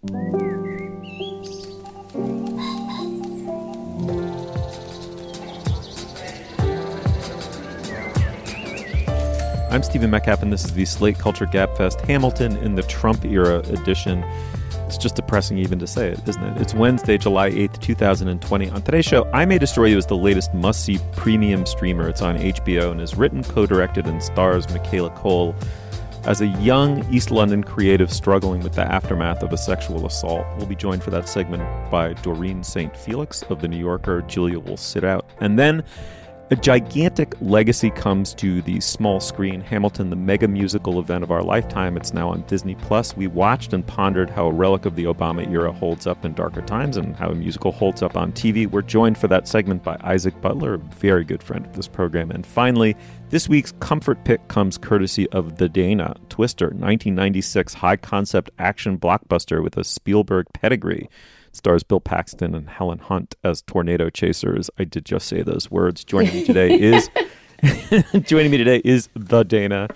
I'm Stephen Metcalf, and this is the Slate Culture Gabfest Hamilton in the Trump era edition. It's just depressing even to say it, isn't it? It's Wednesday, July 8th, 2020. On today's show, I May Destroy You is the latest must see premium streamer. It's on HBO and is written, co directed, and stars Michaela Coel as a young East London creative struggling with the aftermath of a sexual assault. We'll be joined for that segment by Doreen St. Felix of The New Yorker. Julia will sit out. And then a gigantic legacy comes to the small screen. Hamilton, the mega musical event of our lifetime. It's now on Disney Plus. We watched and pondered how a relic of the Obama era holds up in darker times and how a musical holds up on TV. We're joined for that segment by Isaac Butler, a very good friend of this program. And finally, this week's comfort pick comes courtesy of The Dana Twister, 1996 high concept action blockbuster with a Spielberg pedigree stars Bill Paxton and Helen Hunt as tornado chasers. I did just say those words. Joining me today is joining me today is the Dana.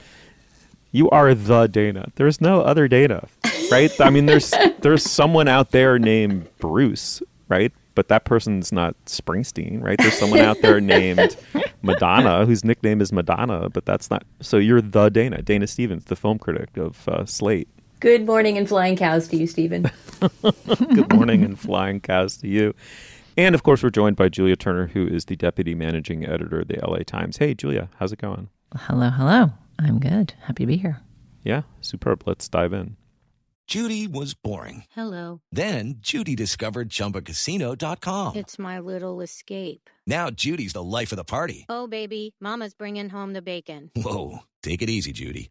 You are the Dana. There's no other Dana, right? I mean, there's there's someone out there named Bruce, right? But that person's not Springsteen, right? There's someone out there named Madonna whose nickname is Madonna, but that's not. So you're the Dana, Dana Stevens, the film critic of uh, Slate. Good morning and flying cows to you, Stephen. Good morning and flying cows to you. And of course, we're joined by Julia Turner, who is the deputy managing editor of the LA Times. Hey, Julia, how's it going? Hello, hello. I'm good. Happy to be here. Yeah, superb. Let's dive in. Judy was boring. Hello. Then Judy discovered chumbacasino.com. It's my little escape. Now Judy's the life of the party. Oh, baby, Mama's bringing home the bacon. Whoa. Take it easy, Judy.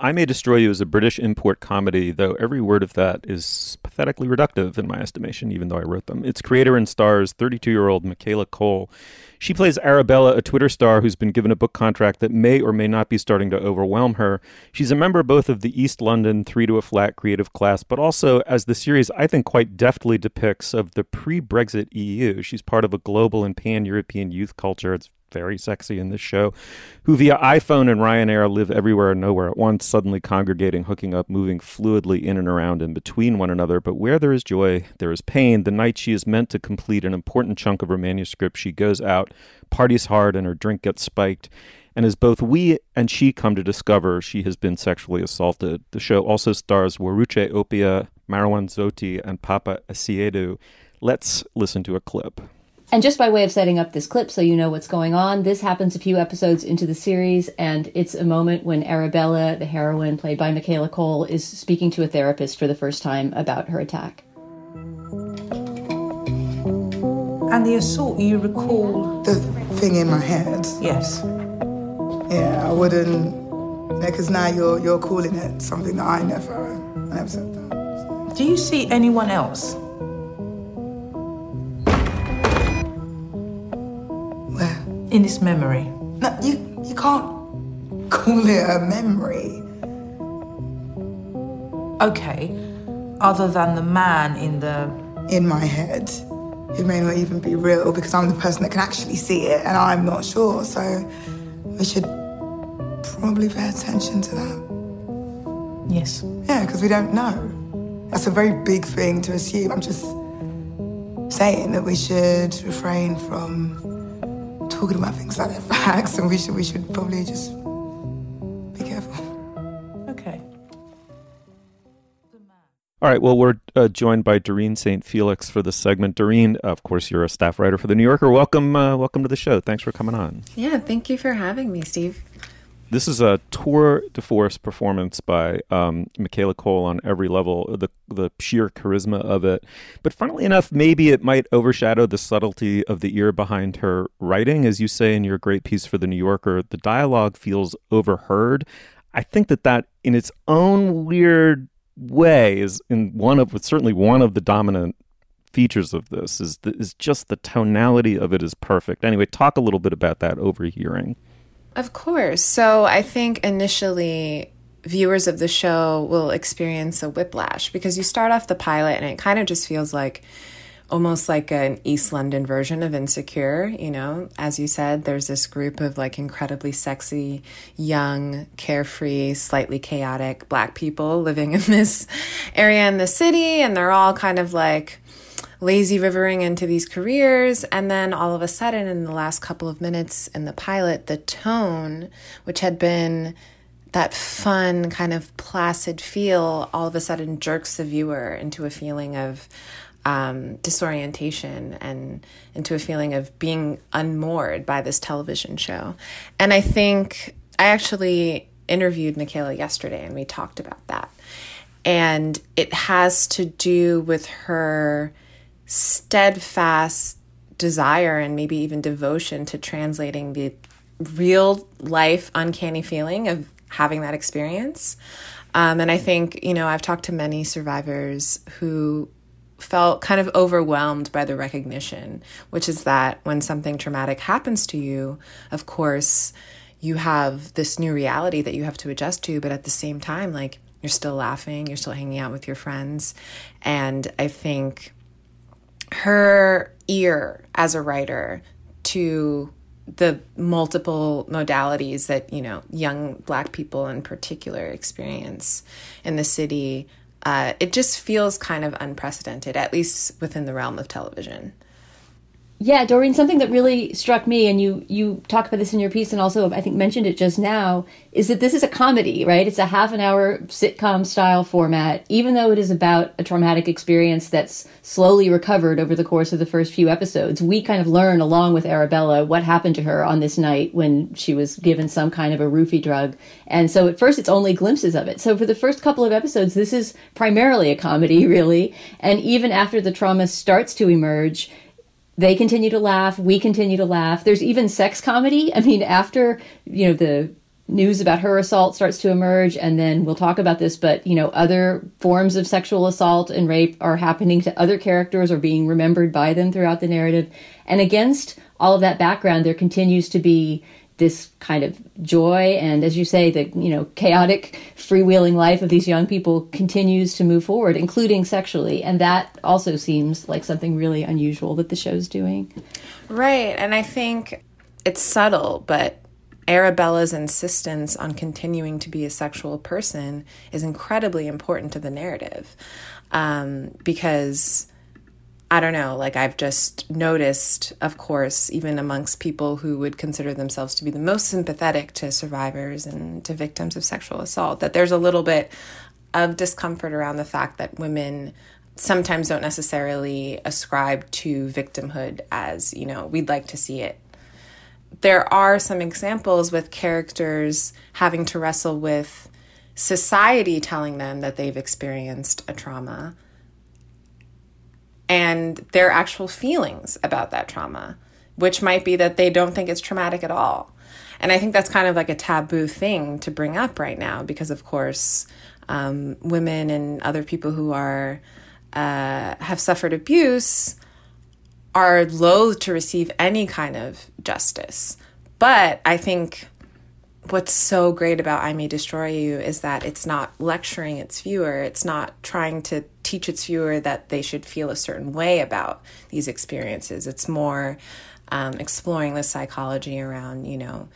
I May Destroy You is a British import comedy, though every word of that is pathetically reductive in my estimation, even though I wrote them. Its creator and stars 32 year old Michaela Coel. she plays Arabella, a Twitter star who's been given a book contract that may or may not be starting to overwhelm her. She's a member both of the East London three to a flat creative class, but also, as the series I think quite deftly depicts, of the pre Brexit EU. She's part of a global and pan European youth culture. It's very sexy in this show, who via iPhone and Ryanair live everywhere and nowhere at once, suddenly congregating, hooking up, moving fluidly in and around and between one another. But where there is joy, there is pain. The night she is meant to complete an important chunk of her manuscript, she goes out, parties hard, and her drink gets spiked. And as both we and she come to discover, she has been sexually assaulted. The show also stars Weruche Opia, Marouane Zotti, and Paapa Essiedu. Let's listen to a clip. And just by way of setting up this clip so you know what's going on, this happens a few episodes into the series, and it's a moment when Arabella, the heroine played by Michaela Coel, is speaking to a therapist for the first time about her attack. And the assault, you recall? The thing in my head. Yes. Yeah, I wouldn't. Because now you're you're calling it something that I never, I never said that. Do you see anyone else? In this memory? No, you you can't call it a memory. Okay. Other than the man in the. In my head, it may not even be real because I'm the person that can actually see it, and I'm not sure. So we should probably pay attention to that. Yes. Yeah, because we don't know. That's a very big thing to assume. I'm just saying that we should refrain from talking about things like they're facts, and we should we should probably just be careful. Okay. All right. Well, we're uh, joined by Doreen St. Felix for this segment. Doreen, of course, you're a staff writer for the New Yorker. Welcome, uh, welcome to the show. Thanks for coming on. Yeah, thank you for having me, Steve. This is a tour de force performance by um, Michaela Coel on every level, the the sheer charisma of it. But funnily enough, maybe it might overshadow the subtlety of the ear behind her writing, as you say in your great piece for the New Yorker. The dialogue feels overheard. I think that that, in its own weird way, is in one of certainly one of the dominant features of this is the, is just the tonality of it is perfect. Anyway, talk a little bit about that overhearing. Of course. So I think initially viewers of the show will experience a whiplash because you start off the pilot and it kind of just feels like almost like an East London version of Insecure. You know, as you said, there's this group of like incredibly sexy, young, carefree, slightly chaotic black people living in this area in the city, and they're all kind of like lazy rivering into these careers. And then all of a sudden, in the last couple of minutes in the pilot, the tone, which had been that fun, kind of placid feel, all of a sudden jerks the viewer into a feeling of um, disorientation and into a feeling of being unmoored by this television show. And I think I actually interviewed Michaela yesterday and we talked about that. And it has to do with her steadfast desire and maybe even devotion to translating the real life uncanny feeling of having that experience. Um, and I think, you know, I've talked to many survivors who felt kind of overwhelmed by the recognition, which is that when something traumatic happens to you, of course, you have this new reality that you have to adjust to, but at the same time, like, you're still laughing, you're still hanging out with your friends. And I think her ear as a writer to the multiple modalities that you know young black people in particular experience in the city uh, it just feels kind of unprecedented at least within the realm of television yeah, Doreen, something that really struck me, and you you talk about this in your piece, and also I think mentioned it just now, is that this is a comedy, right? It's a half an hour sitcom style format, even though it is about a traumatic experience that's slowly recovered over the course of the first few episodes. We kind of learn along with Arabella what happened to her on this night when she was given some kind of a roofie drug, and so at first it's only glimpses of it. So for the first couple of episodes, this is primarily a comedy, really, and even after the trauma starts to emerge they continue to laugh we continue to laugh. There's even sex comedy. I mean after you know the news about her assault starts to emerge and then we'll talk about this but you know other forms of sexual assault and rape are happening to other characters or being remembered by them throughout the narrative. And against all of that background there continues to be this kind of joy and as you say the you know chaotic freewheeling life of these young people continues to move forward including sexually. And that also seems like something really unusual that the show's doing. Right. And i think it's subtle but arabella's insistence on continuing to be a sexual person is incredibly important to the narrative. Um, because I don't know, like I've just noticed, of course, even amongst people who would consider themselves to be the most sympathetic to survivors and to victims of sexual assault, that there's a little bit of discomfort around the fact that women sometimes don't necessarily ascribe to victimhood as, you know, we'd like to see it. There are some examples with characters having to wrestle with society telling them that they've experienced a trauma and their actual feelings about that trauma, which might be that they don't think it's traumatic at all. And I think that's kind of like a taboo thing to bring up right now because, of course, um, women and other people who are uh, have suffered abuse are loath to receive any kind of justice. But I think what's so great about I May Destroy You is that it's not lecturing its viewer. It's not trying to teach its viewer that they should feel a certain way about these experiences. It's more um, exploring the psychology around, you know,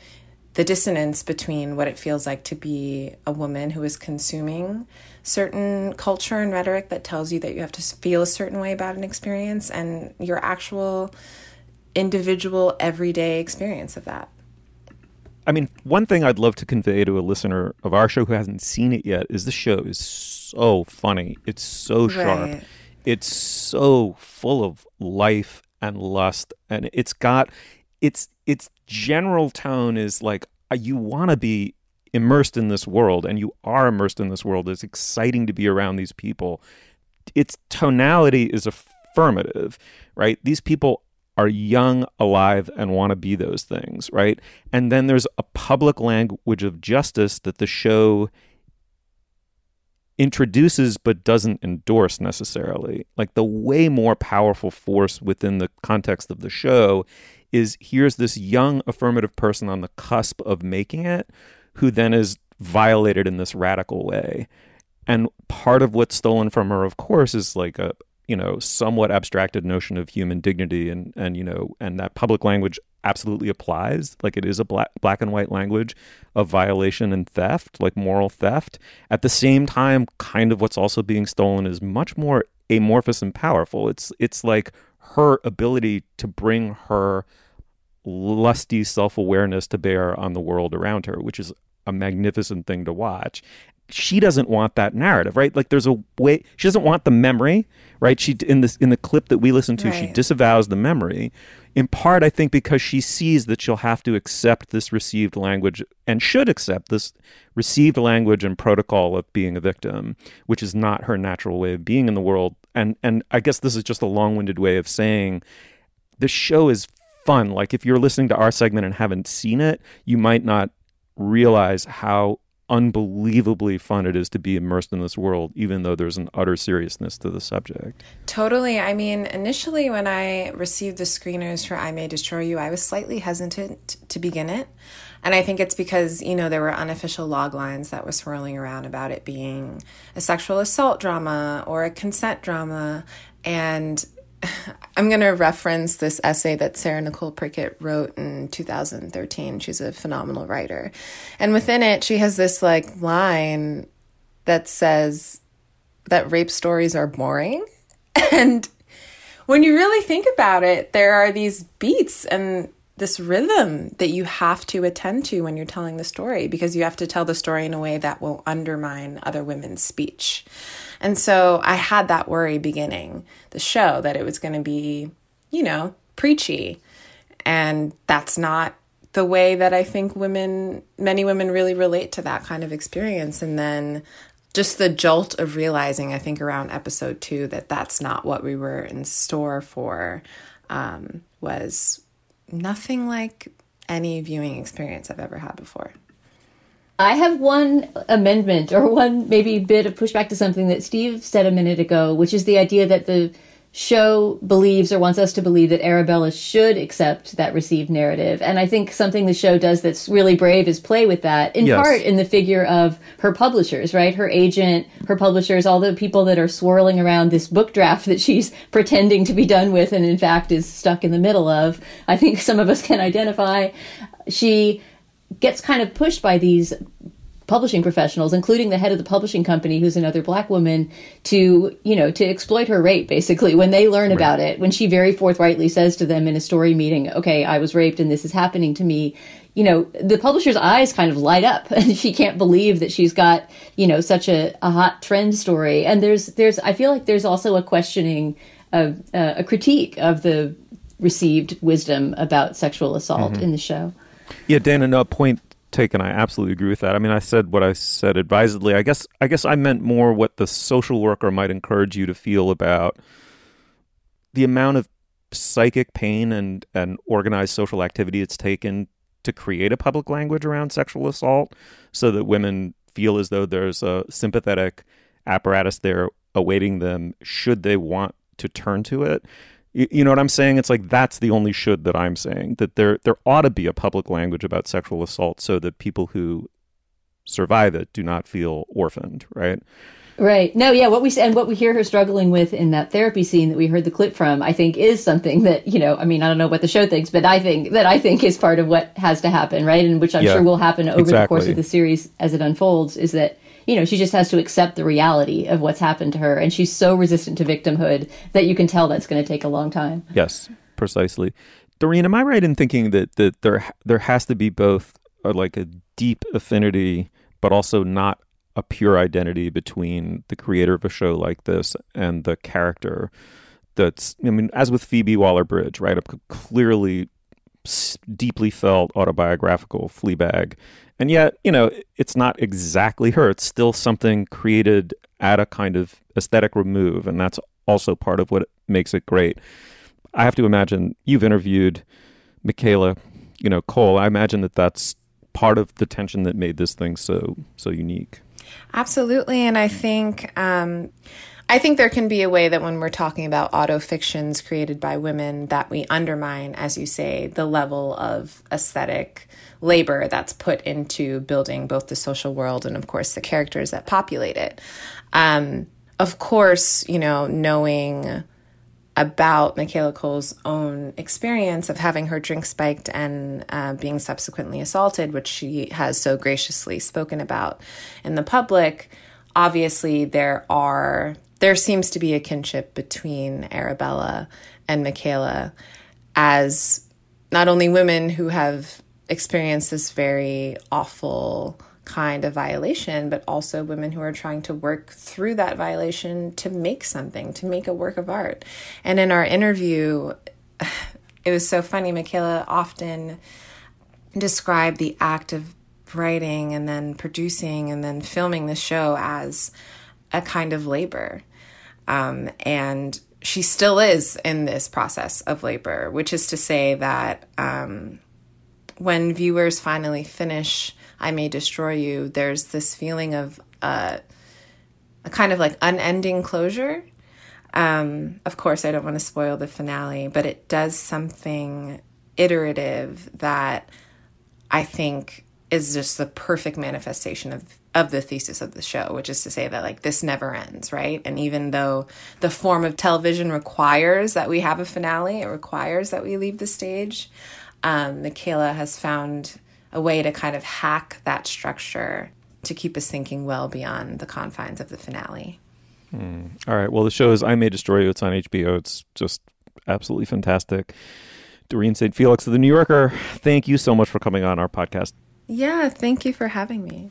the dissonance between what it feels like to be a woman who is consuming certain culture and rhetoric that tells you that you have to feel a certain way about an experience and your actual individual everyday experience of that. I mean, one thing I'd love to convey to a listener of our show who hasn't seen it yet is the show is so funny. It's so sharp. Right. It's so full of life and lust and it's got its its general tone is like uh, you want to be immersed in this world and you are immersed in this world. It's exciting to be around these people. Its tonality is affirmative, right? These people are young, alive, and want to be those things, right? And then there's a public language of justice that the show introduces but doesn't endorse necessarily. Like the way more powerful force within the context of the show is here's this young affirmative person on the cusp of making it who then is violated in this radical way. And part of what's stolen from her, of course, is like a you know somewhat abstracted notion of human dignity and and you know and that public language absolutely applies. Like it is a black black and white language of violation and theft like moral theft. At the same time kind of what's also being stolen is much more amorphous and powerful. It's it's like her ability to bring her lusty self-awareness to bear on the world around her which is a magnificent thing to watch she doesn't want that narrative, right? Like there's a way she doesn't want the memory, right? She in this in the clip that we listen to, right. she disavows the memory. In part, I think because she sees that she'll have to accept this received language and should accept this received language and protocol of being a victim, which is not her natural way of being in the world. And and I guess this is just a long-winded way of saying the show is fun. Like if you're listening to our segment and haven't seen it, you might not realize how unbelievably fun it is to be immersed in this world, even though there's an utter seriousness to the subject. Totally. I mean, initially, when I received the screeners for I May Destroy You, I was slightly hesitant to begin it. And I think it's because, you know, there were unofficial log lines that were swirling around about it being a sexual assault drama or a consent drama. And I'm going to reference this essay that Sarah Nicole Prickett wrote in 2013. She's a phenomenal writer. And within it, she has this like line that says that rape stories are boring. And when you really think about it, there are these beats and this rhythm that you have to attend to when you're telling the story because you have to tell the story in a way that will undermine other women's speech. And so I had that worry beginning the show that it was going to be, you know, preachy. And that's not the way that I think women, many women really relate to that kind of experience. And then just the jolt of realizing, I think around episode two, that that's not what we were in store for um, was nothing like any viewing experience I've ever had before. I have one amendment or one maybe bit of pushback to something that Steve said a minute ago, which is the idea that the show believes or wants us to believe that Arabella should accept that received narrative. And I think something the show does that's really brave is play with that, in yes. part in the figure of her publishers, right? Her agent, her publishers, all the people that are swirling around this book draft that she's pretending to be done with and in fact is stuck in the middle of. I think some of us can identify. She gets kind of pushed by these publishing professionals, including the head of the publishing company, who's another black woman, to you know to exploit her rape. Basically, when they learn right. about it, when she very forthrightly says to them in a story meeting, "Okay, I was raped, and this is happening to me," you know, the publisher's eyes kind of light up, and she can't believe that she's got you know such a, a hot trend story. And there's there's I feel like there's also a questioning of uh, a critique of the received wisdom about sexual assault mm-hmm. in the show. Yeah, Dana, no point taken. I absolutely agree with that. I mean, I said what I said advisedly. I guess I guess I meant more what the social worker might encourage you to feel about the amount of psychic pain and and organized social activity it's taken to create a public language around sexual assault so that women feel as though there's a sympathetic apparatus there awaiting them should they want to turn to it you, you know what I'm saying? It's like that's the only should that I'm saying that there there ought to be a public language about sexual assault so that people who survive it do not feel orphaned, right? Right. No, yeah, what we and what we hear her struggling with in that therapy scene that we heard the clip from, I think is something that, you know, I mean, I don't know what the show thinks, but I think that I think is part of what has to happen, right? And which I'm yeah, sure will happen over exactly. the course of the series as it unfolds is that you know, she just has to accept the reality of what's happened to her. And she's so resistant to victimhood that you can tell that's going to take a long time. Yes, precisely. Doreen, am I right in thinking that, that there there has to be both a, like a deep affinity, but also not a pure identity between the creator of a show like this and the character that's, I mean, as with Phoebe Waller Bridge, right? A clearly deeply felt autobiographical Fleabag and yet, you know, it's not exactly her. It's still something created at a kind of aesthetic remove, and that's also part of what makes it great. I have to imagine you've interviewed Michaela, you know, Coel. I imagine that that's part of the tension that made this thing so so unique. Absolutely. And I think um, I think there can be a way that when we're talking about auto fictions created by women, that we undermine, as you say, the level of aesthetic labor that's put into building both the social world and, of course, the characters that populate it. Um, of course, you know, knowing about Michaela Coel's own experience of having her drink spiked and uh, being subsequently assaulted, which she has so graciously spoken about in the public, obviously there are there seems to be a kinship between Arabella and Michaela as not only women who have experienced this very awful kind of violation, but also women who are trying to work through that violation to make something, to make a work of art. And in our interview, it was so funny. Michaela often described the act of writing and then producing and then filming the show as a kind of labor. Um, and she still is in this process of labor, which is to say that um, when viewers finally finish I May Destroy You, there's this feeling of uh, a kind of like unending closure. Um, of course, I don't want to spoil the finale, but it does something iterative that I think is just the perfect manifestation of of the thesis of the show, which is to say that like this never ends, right? And even though the form of television requires that we have a finale, it requires that we leave the stage. Um, Michaela has found a way to kind of hack that structure to keep us thinking well beyond the confines of the finale. Mm. All right. Well, the show is I May Destroy You. It's on HBO. It's just absolutely fantastic. Doreen St. Felix of The New Yorker, thank you so much for coming on our podcast. Yeah, thank you for having me.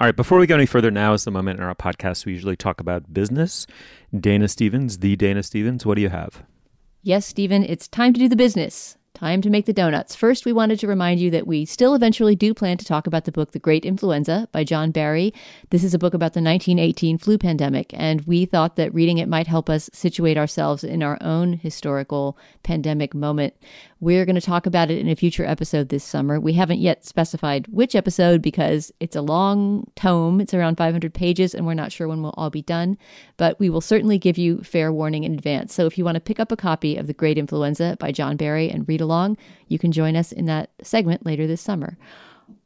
All right, before we go any further, now is the moment in our podcast we usually talk about business. Dana Stevens, the Dana Stevens, what do you have? Yes, Stephen, it's time to do the business. Time to make the donuts. First, we wanted to remind you that we still eventually do plan to talk about the book The Great Influenza by John Barry. This is a book about the 1918 flu pandemic, and we thought that reading it might help us situate ourselves in our own historical pandemic moment. We're going to talk about it in a future episode this summer. We haven't yet specified which episode because it's a long tome. It's around 500 pages, and we're not sure when we'll all be done, but we will certainly give you fair warning in advance. So if you want to pick up a copy of The Great Influenza by John Barry and read along, you can join us in that segment later this summer.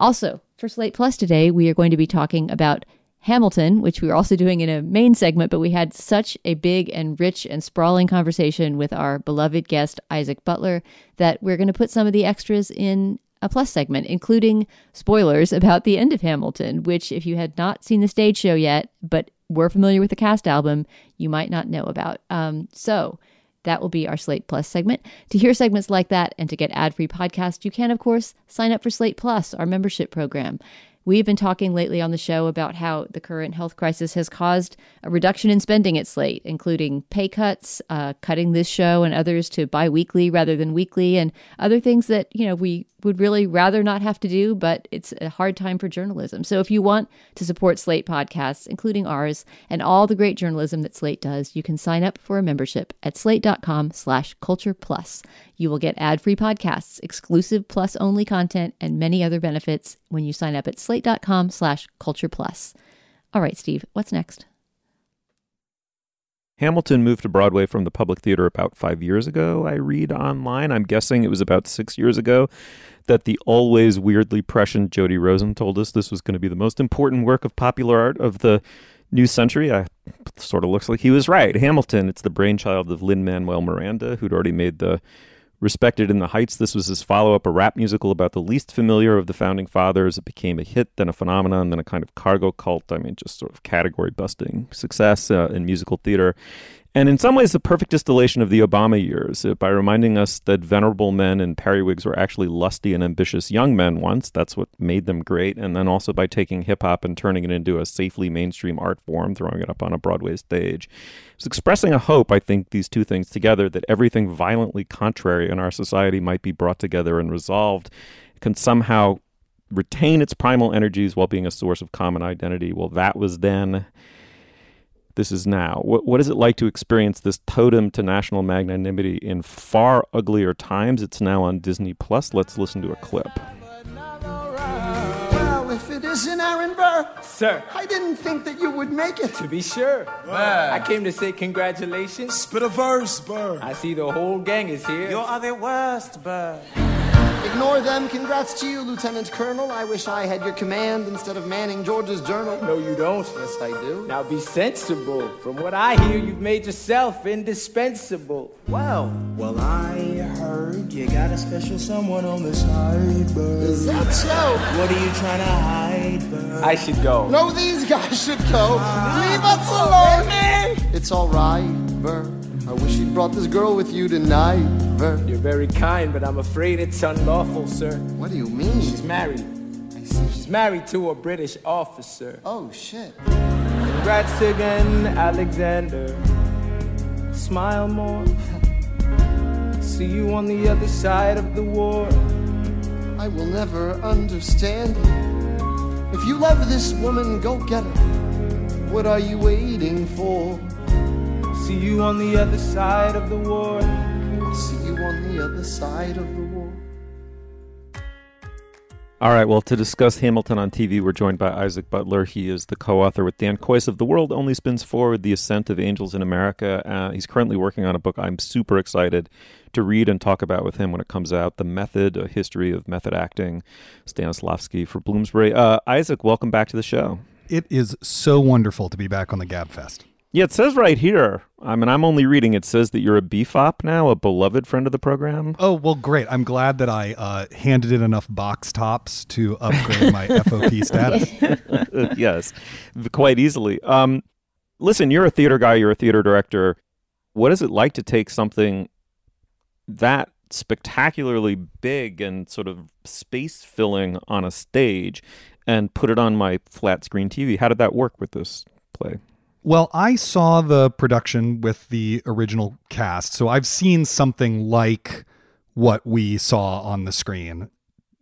Also, for Slate Plus today, we are going to be talking about Hamilton, which we were also doing in a main segment, but we had such a big and rich and sprawling conversation with our beloved guest, Isaac Butler, that we're going to put some of the extras in a plus segment, including spoilers about the end of Hamilton, which, if you had not seen the stage show yet, but were familiar with the cast album, you might not know about. Um, so, that will be our Slate Plus segment. To hear segments like that and to get ad free podcasts, you can, of course, sign up for Slate Plus, our membership program. We've been talking lately on the show about how the current health crisis has caused a reduction in spending at Slate, including pay cuts, uh, cutting this show and others to bi weekly rather than weekly, and other things that, you know, we would really rather not have to do, but it's a hard time for journalism. So if you want to support Slate podcasts, including ours, and all the great journalism that Slate does, you can sign up for a membership at slate.com slash culture plus. You will get ad-free podcasts, exclusive plus only content, and many other benefits when you sign up at slate.com slash culture plus. All right, Steve, what's next? Hamilton moved to Broadway from the Public Theater about five years ago, I read online. I'm guessing it was about six years ago that the always weirdly prescient Jody Rosen told us this was going to be the most important work of popular art of the new century. I sort of looks like he was right. Hamilton, it's the brainchild of Lin Manuel Miranda, who'd already made the Respected in the Heights, this was his follow up, a rap musical about the least familiar of the founding fathers. It became a hit, then a phenomenon, then a kind of cargo cult. I mean, just sort of category busting success uh, in musical theater. And in some ways, the perfect distillation of the Obama years uh, by reminding us that venerable men in periwigs were actually lusty and ambitious young men once. That's what made them great. And then also by taking hip hop and turning it into a safely mainstream art form, throwing it up on a Broadway stage. It's expressing a hope, I think, these two things together, that everything violently contrary in our society might be brought together and resolved, can somehow retain its primal energies while being a source of common identity. Well, that was then this is now. What, what is it like to experience this totem to national magnanimity in far uglier times? It's now on Disney Plus. Let's listen to a clip. Well, if it isn't Aaron Burr, Sir, I didn't think that you would make it. to be sure. I came to say congratulations. Spit a verse, Burr. I see the whole gang is here. You are the worst, Burr. Ignore them. Congrats to you, Lieutenant Colonel. I wish I had your command instead of manning George's journal. No, you don't. Yes, I do. Now be sensible. From what I hear, you've made yourself indispensable. Well, Well, I heard you got a special someone on the side, Burr. is that so? What are you trying to hide, Burr? I should go. No, these guys should go. Leave us alone, oh, man. It's all right, Burr. I wish you'd brought this girl with you tonight. You're very kind, but I'm afraid it's unlawful, sir. What do you mean? She's married. I see. She's married to a British officer. Oh shit. Congrats again, Alexander. Smile more. See you on the other side of the war. I will never understand you. If you love this woman, go get her. What are you waiting for? See you on the other side of the war. I'll see you on the other side of the war. All right, well, to discuss Hamilton on TV, we're joined by Isaac Butler. He is the co author with Dan Kois of The World Only Spins Forward The Ascent of Angels in America. Uh, he's currently working on a book I'm super excited to read and talk about with him when it comes out The Method, a history of method acting, Stanislavski for Bloomsbury. Uh, Isaac, welcome back to the show. It is so wonderful to be back on the Gabfest. Yeah, it says right here. I mean, I'm only reading. It says that you're a BFOP now, a beloved friend of the program. Oh, well, great. I'm glad that I uh, handed in enough box tops to upgrade my FOP status. yes, quite easily. Um, listen, you're a theater guy. You're a theater director. What is it like to take something that spectacularly big and sort of space filling on a stage and put it on my flat screen TV? How did that work with this play? Well, I saw the production with the original cast, so I've seen something like what we saw on the screen.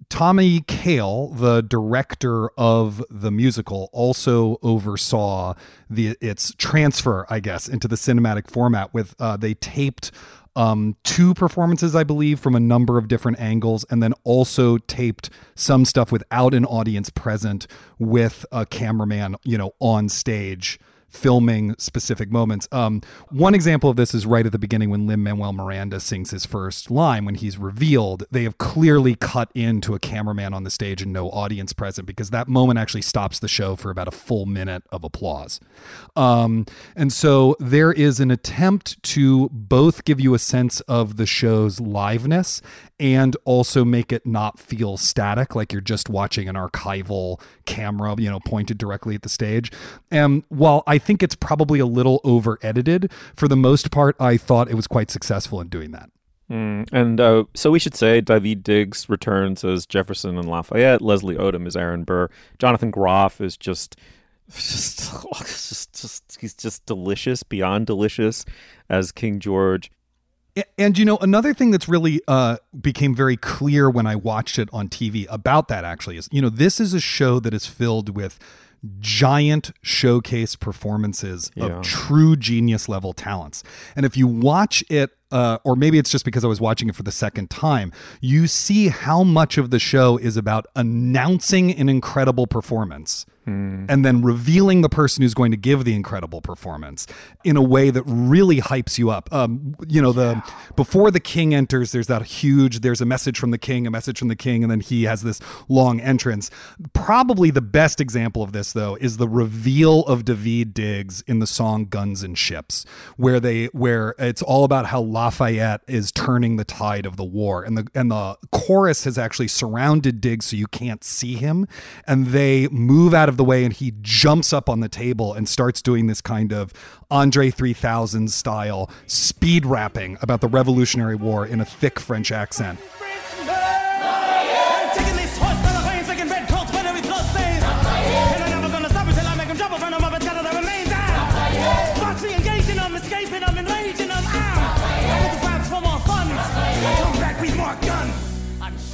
Tommy Kail, the director of the musical, also oversaw the its transfer, I guess, into the cinematic format. With uh, they taped um, two performances, I believe, from a number of different angles, and then also taped some stuff without an audience present, with a cameraman, you know, on stage filming specific moments. Um, one example of this is right at the beginning when Lin Manuel Miranda sings his first line when he's revealed. They have clearly cut into a cameraman on the stage and no audience present because that moment actually stops the show for about a full minute of applause. Um, and so there is an attempt to both give you a sense of the show's liveness and also make it not feel static, like you're just watching an archival camera, you know, pointed directly at the stage. And while I think it's probably a little over edited, for the most part, I thought it was quite successful in doing that. Mm, and uh, so we should say Daveed Diggs returns as Jefferson and Lafayette. Leslie Odom is Aaron Burr. Jonathan Groff is just, just, just, just he's just delicious, beyond delicious as King George. And you know, another thing that's really uh, became very clear when I watched it on TV about that actually is, you know, this is a show that is filled with giant showcase performances Yeah. of true genius level talents. And if you watch it, uh, or maybe it's just because I was watching it for the second time, you see how much of the show is about announcing an incredible performance and then revealing the person who's going to give the incredible performance in a way that really hypes you up. Um, you know, the before the king enters, there's that huge. There's a message from the king, a message from the king, and then he has this long entrance. Probably the best example of this, though, is the reveal of Daveed Diggs in the song "Guns and Ships," where they where it's all about how Lafayette is turning the tide of the war, and the and the chorus has actually surrounded Diggs so you can't see him, and they move out of of the way and he jumps up on the table and starts doing this kind of Andre 3000 style speed rapping about the Revolutionary War in a thick French accent.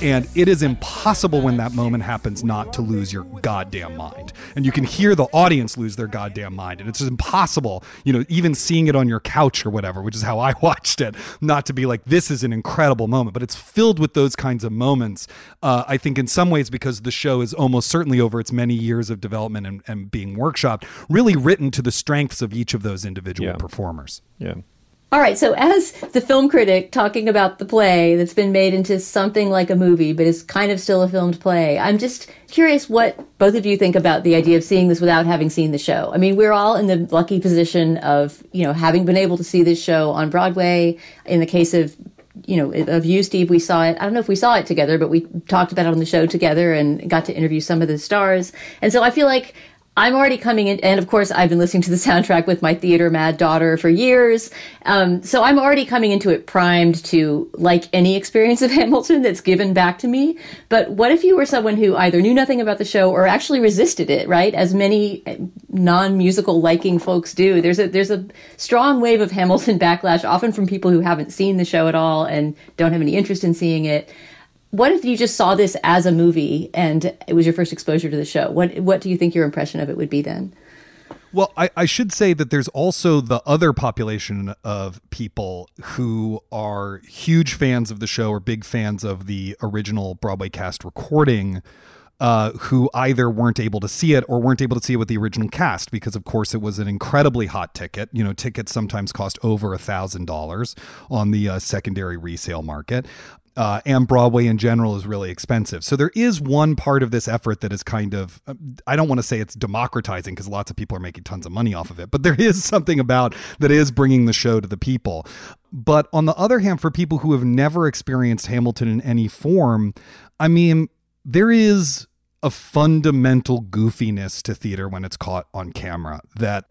And it is impossible when that moment happens not to lose your goddamn mind. And you can hear the audience lose their goddamn mind. And it's just impossible, you know, even seeing it on your couch or whatever, which is how I watched it, not to be like, this is an incredible moment. But it's filled with those kinds of moments. Uh, I think in some ways, because the show is almost certainly over its many years of development and, and being workshopped, really written to the strengths of each of those individual Yeah. performers. Yeah. All right, so as the film critic talking about the play that's been made into something like a movie, but is kind of still a filmed play, I'm just curious what both of you think about the idea of seeing this without having seen the show. I mean, we're all in the lucky position of, you know, having been able to see this show on Broadway. In the case of, you know, of you, Steve, we saw it. I don't know if we saw it together, but we talked about it on the show together and got to interview some of the stars. And so I feel like I'm already coming in, and of course, I've been listening to the soundtrack with my theater mad daughter for years. Um, so I'm already coming into it primed to like any experience of Hamilton that's given back to me. But what if you were someone who either knew nothing about the show or actually resisted it, right? As many non musical liking folks do. There's a, there's a strong wave of Hamilton backlash, often from people who haven't seen the show at all and don't have any interest in seeing it what if you just saw this as a movie and it was your first exposure to the show? What what do you think your impression of it would be then? Well, I, I should say that there's also the other population of people who are huge fans of the show or big fans of the original Broadway cast recording. Uh, who either weren't able to see it or weren't able to see it with the original cast because, of course, it was an incredibly hot ticket. You know, tickets sometimes cost over a thousand dollars on the uh, secondary resale market uh, and Broadway in general is really expensive. So there is one part of this effort that is kind of, I don't want to say it's democratizing because lots of people are making tons of money off of it, but there is something about that is bringing the show to the people. But on the other hand, for people who have never experienced Hamilton in any form, I mean, there is a fundamental goofiness to theater when it's caught on camera that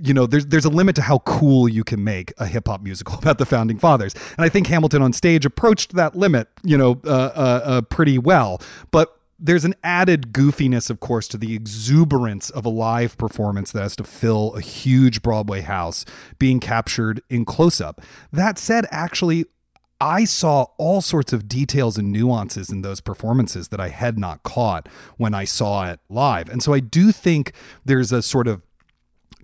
you know there's there's a limit to how cool you can make a hip hop musical about the founding fathers, and I think Hamilton on stage approached that limit, you know, uh, uh, uh, pretty well. But there's an added goofiness, of course, to the exuberance of a live performance that has to fill a huge Broadway house being captured in close up. That said, actually. I saw all sorts of details and nuances in those performances that I had not caught when I saw it live. And so I do think there's a sort of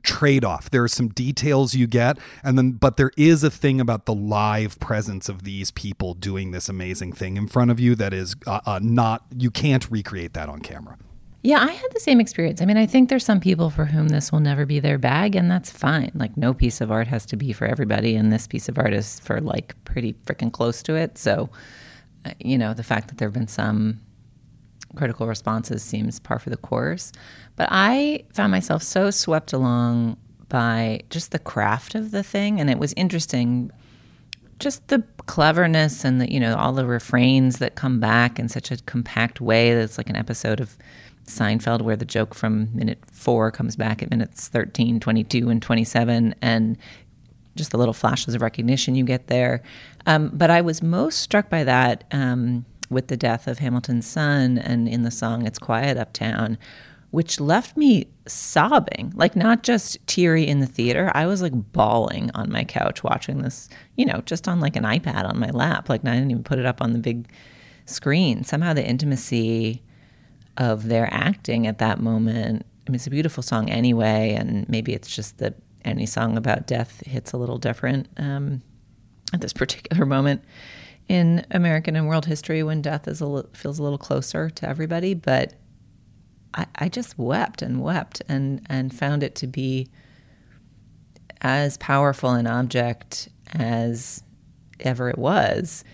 trade-off there are some details you get and then but there is a thing about the live presence of these people doing this amazing thing in front of you that is uh, uh, not you can't recreate that on camera Yeah, I had the same experience. I mean, I think there's some people for whom this will never be their bag, and that's fine. Like, no piece of art has to be for everybody, and this piece of art is for like pretty freaking close to it. So, uh, you know, the fact that there have been some critical responses seems par for the course. But I found myself so swept along by just the craft of the thing, and it was interesting. Just the cleverness and the you know all the refrains that come back in such a compact way that's like an episode of Seinfeld where the joke from minute 4 comes back at minutes 13, 22 and 27 and just the little flashes of recognition you get there. Um, but I was most struck by that um, with the death of Hamilton's son and in the song It's Quiet Uptown, which left me sobbing, like not just teary in the theater. I was like bawling on my couch watching this, you know, just on like an iPad on my lap. Like I didn't even put it up on the big screen. Somehow the intimacy of their acting at that moment. I mean, it's a beautiful song anyway, and maybe it's just that any song about death hits a little different um, at this particular moment in American and world history when death is a feels a little closer to everybody. But I, I just wept and wept and and found it to be as powerful an object as ever it was.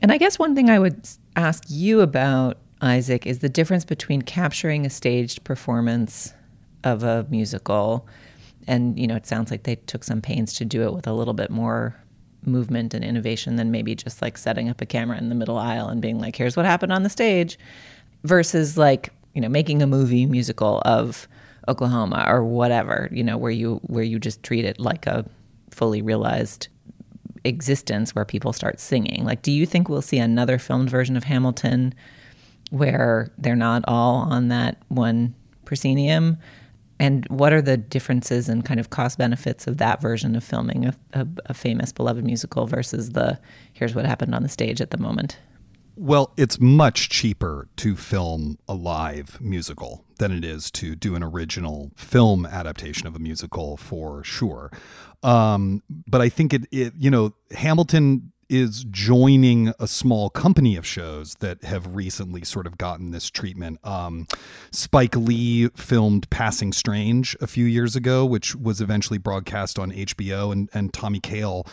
And I guess one thing I would ask you about Isaac is the difference between capturing a staged performance of a musical and you know it sounds like they took some pains to do it with a little bit more movement and innovation than maybe just like setting up a camera in the middle aisle and being like here's what happened on the stage versus like you know, making a movie musical of Oklahoma or whatever, you know, where you where you just treat it like a fully realized existence where people start singing. Like do you think we'll see another filmed version of Hamilton where they're not all on that one proscenium? And what are the differences and kind of cost benefits of that version of filming a, a, a, famous beloved musical versus the here's what happened on the stage at the moment? Well, it's much cheaper to film a live musical than it is to do an original film adaptation of a musical for sure. Um, but I think it, it, you know, Hamilton is joining a small company of shows that have recently sort of gotten this treatment. Um, Spike Lee filmed Passing Strange a few years ago, which was eventually broadcast on HBO, and and Tommy Kail,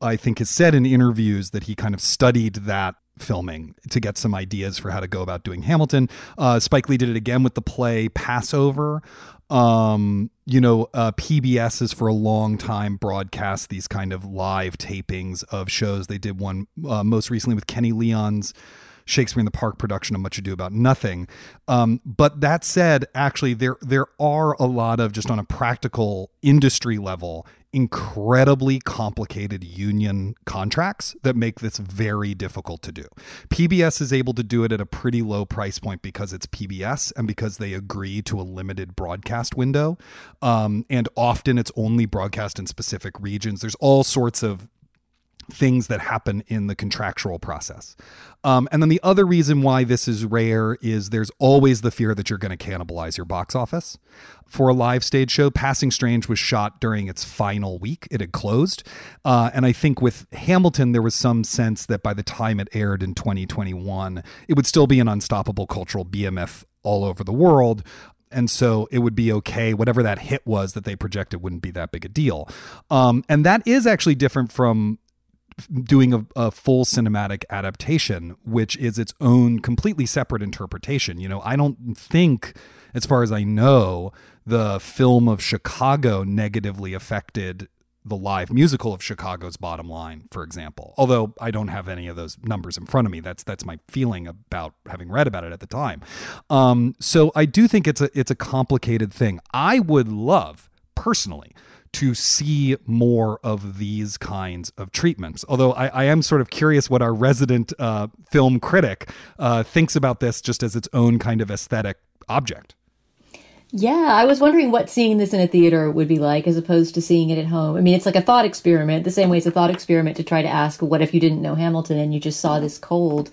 I think, has said in interviews that he kind of studied that filming to get some ideas for how to go about doing Hamilton. Uh, Spike Lee did it again with the play Passover. Um, you know, uh, PBS has for a long time broadcast these kind of live tapings of shows. They did one uh, most recently with Kenny Leon's Shakespeare in the Park production of Much Ado About Nothing. Um, but that said, actually, there there are a lot of just on a practical industry level incredibly complicated union contracts that make this very difficult to do. PBS is able to do it at a pretty low price point because it's PBS and because they agree to a limited broadcast window. Um, and often it's only broadcast in specific regions. There's all sorts of things that happen in the contractual process. Um, and then the other reason why this is rare is there's always the fear that you're going to cannibalize your box office. For a live stage show, Passing Strange was shot during its final week. It had closed. Uh, and I think with Hamilton, there was some sense that by the time it aired in 2021, it would still be an unstoppable cultural behemoth all over the world and so it would be okay whatever that hit was that they projected wouldn't be that big a deal um, and that is actually different from doing a, a, full cinematic adaptation, which is its own completely separate interpretation. You know, I don't think, as far as I know, the film of Chicago negatively affected the live musical of Chicago's bottom line, for example. Although I don't have any of those numbers in front of me, that's that's my feeling about having read about it at the time. Um, so I do think it's a it's a complicated thing. I would love personally to see more of these kinds of treatments. Although I, I am sort of curious what our resident uh, film critic uh, thinks about this just as its own kind of aesthetic object. Yeah, I was wondering what seeing this in a theater would be like as opposed to seeing it at home. I mean, it's like a thought experiment, the same way it's a thought experiment to try to ask, what if you didn't know Hamilton and you just saw this cold?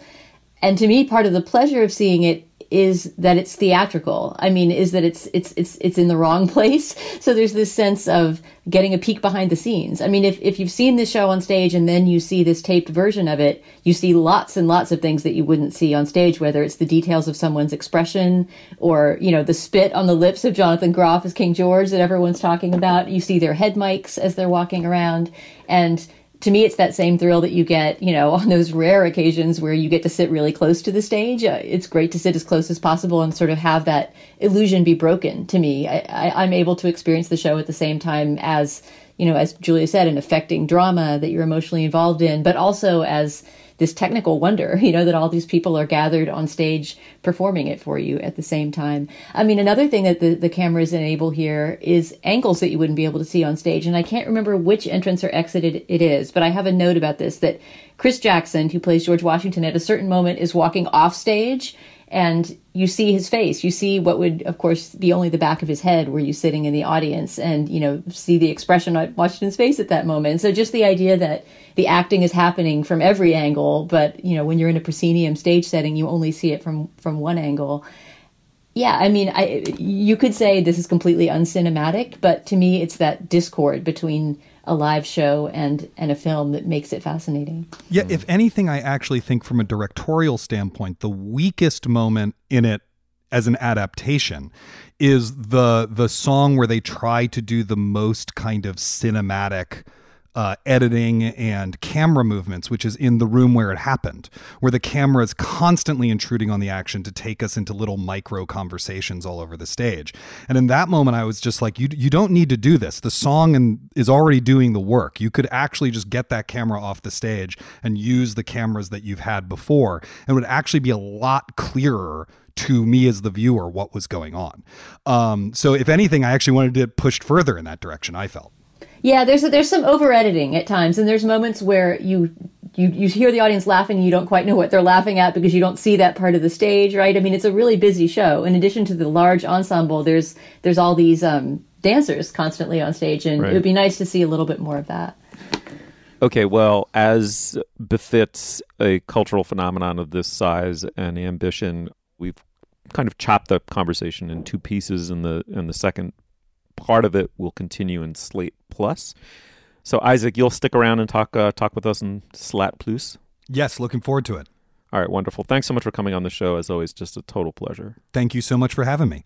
And to me, part of the pleasure of seeing it is that it's theatrical. I mean, is that it's it's it's it's in the wrong place. So there's this sense of getting a peek behind the scenes. I mean, if if you've seen this show on stage and then you see this taped version of it, you see lots and lots of things that you wouldn't see on stage, whether it's the details of someone's expression or, you know, the spit on the lips of Jonathan Groff as King George that everyone's talking about. You see their head mics as they're walking around and to me, it's that same thrill that you get, you know, on those rare occasions where you get to sit really close to the stage. Uh, it's great to sit as close as possible and sort of have that illusion be broken to me. I, I, I'm able to experience the show at the same time as, you know, as Julia said, an affecting drama that you're emotionally involved in, but also as this technical wonder, you know, that all these people are gathered on stage performing it for you at the same time. I mean, another thing that the, the cameras enable here is angles that you wouldn't be able to see on stage. And I can't remember which entrance or exit it, it is, but I have a note about this that Chris Jackson, who plays George Washington, at a certain moment is walking off stage and you see his face. You see what would, of course, be only the back of his head were you sitting in the audience and, you know, see the expression on Washington's face at that moment. So just the idea that the acting is happening from every angle, but, you know, when you're in a proscenium stage setting, you only see it from, from one angle. Yeah, I mean, I, you could say this is completely uncinematic, but to me, it's that discord between a live show and and a film that makes it fascinating. Yeah, if anything, I actually think from a directorial standpoint, the weakest moment in it as an adaptation is the the song where they try to do the most kind of cinematic uh, editing and camera movements, which is in the room where it happened, where the camera is constantly intruding on the action to take us into little micro conversations all over the stage. And in that moment, I was just like, you, you don't need to do this. The song and, is already doing the work. You could actually just get that camera off the stage and use the cameras that you've had before. And it would actually be a lot clearer to me as the viewer what was going on. Um, so if anything, I actually wanted to push further in that direction. I felt. Yeah, there's there's some over editing at times, and there's moments where you you you hear the audience laughing and you don't quite know what they're laughing at because you don't see that part of the stage, right? I mean, it's a really busy show. In addition to the large ensemble, there's there's all these um, dancers constantly on stage, and Right. it would be nice to see a little bit more of that. Okay, well, as befits a cultural phenomenon of this size and ambition, we've kind of chopped the conversation in two pieces, in the in the second part of it will continue in Slate Plus. So, Isaac, you'll stick around and talk uh, talk with us in Slate Plus. Yes, looking forward to it. All right, wonderful. Thanks so much for coming on the show. As always, just a total pleasure. Thank you so much for having me.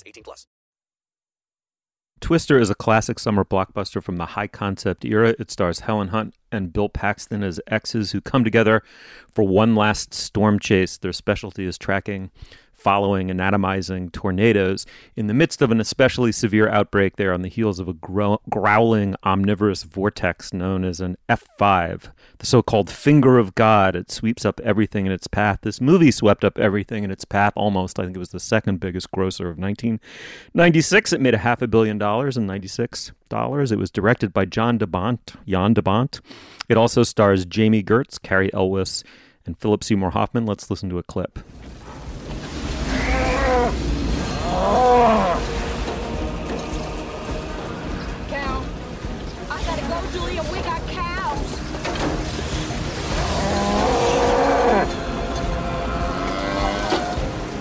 18 plus. Twister is a classic summer blockbuster from the high concept era. It stars Helen Hunt and Bill Paxton as exes who come together for one last storm chase. Their specialty is tracking, following, anatomizing tornadoes. In the midst of an especially severe outbreak, there on the heels of a grow- growling omnivorous vortex known as an F5, the so called finger of God. It sweeps up everything in its path. This movie swept up everything in its path almost. I think it was the second biggest grosser of 1996. It made a half a billion dollars in 96 dollars. It was directed by John DeBont, Jan DeBont. It also stars Jami Gertz, Cary Elwes, and Philip Seymour Hoffman. Let's listen to a clip. Cow. I gotta go, Julia. We got cows.